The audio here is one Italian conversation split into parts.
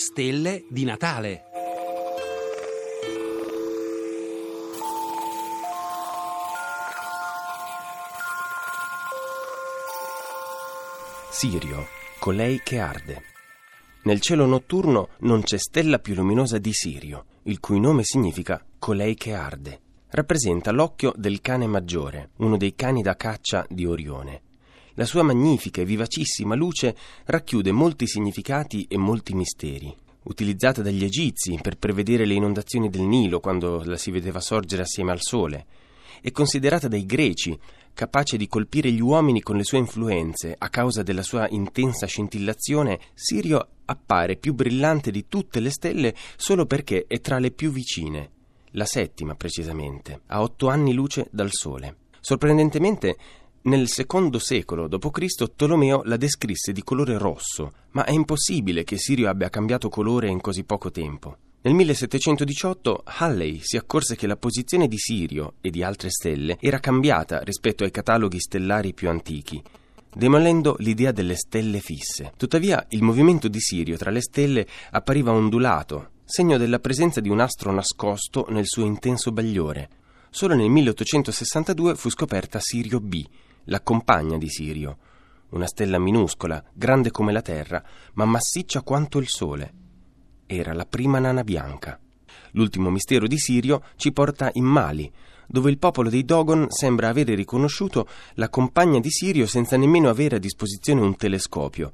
stelle di Natale. Sirio, colei che arde. Nel cielo notturno non c'è stella più luminosa di Sirio, il cui nome significa colei che arde. Rappresenta l'occhio del cane maggiore, uno dei cani da caccia di Orione. La sua magnifica e vivacissima luce racchiude molti significati e molti misteri. Utilizzata dagli egizi per prevedere le inondazioni del Nilo quando la si vedeva sorgere assieme al sole, e considerata dai greci capace di colpire gli uomini con le sue influenze a causa della sua intensa scintillazione, Sirio appare più brillante di tutte le stelle solo perché è tra le più vicine, la settima precisamente, a otto anni luce dal Sole. Sorprendentemente, nel secondo secolo d.C. Tolomeo la descrisse di colore rosso, ma è impossibile che Sirio abbia cambiato colore in così poco tempo. Nel 1718 Halley si accorse che la posizione di Sirio e di altre stelle era cambiata rispetto ai cataloghi stellari più antichi, demolendo l'idea delle stelle fisse. Tuttavia il movimento di Sirio tra le stelle appariva ondulato, segno della presenza di un astro nascosto nel suo intenso bagliore. Solo nel 1862 fu scoperta Sirio B, la compagna di Sirio, una stella minuscola, grande come la Terra, ma massiccia quanto il Sole. Era la prima nana bianca. L'ultimo mistero di Sirio ci porta in Mali, dove il popolo dei Dogon sembra avere riconosciuto la compagna di Sirio senza nemmeno avere a disposizione un telescopio,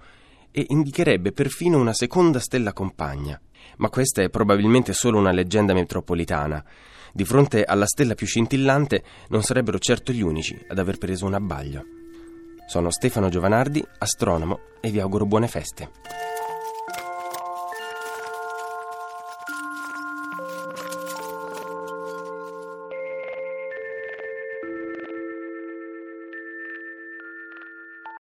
e indicherebbe perfino una seconda stella compagna. Ma questa è probabilmente solo una leggenda metropolitana. Di fronte alla stella più scintillante non sarebbero certo gli unici ad aver preso un abbaglio. Sono Stefano Giovanardi, astronomo, e vi auguro buone feste.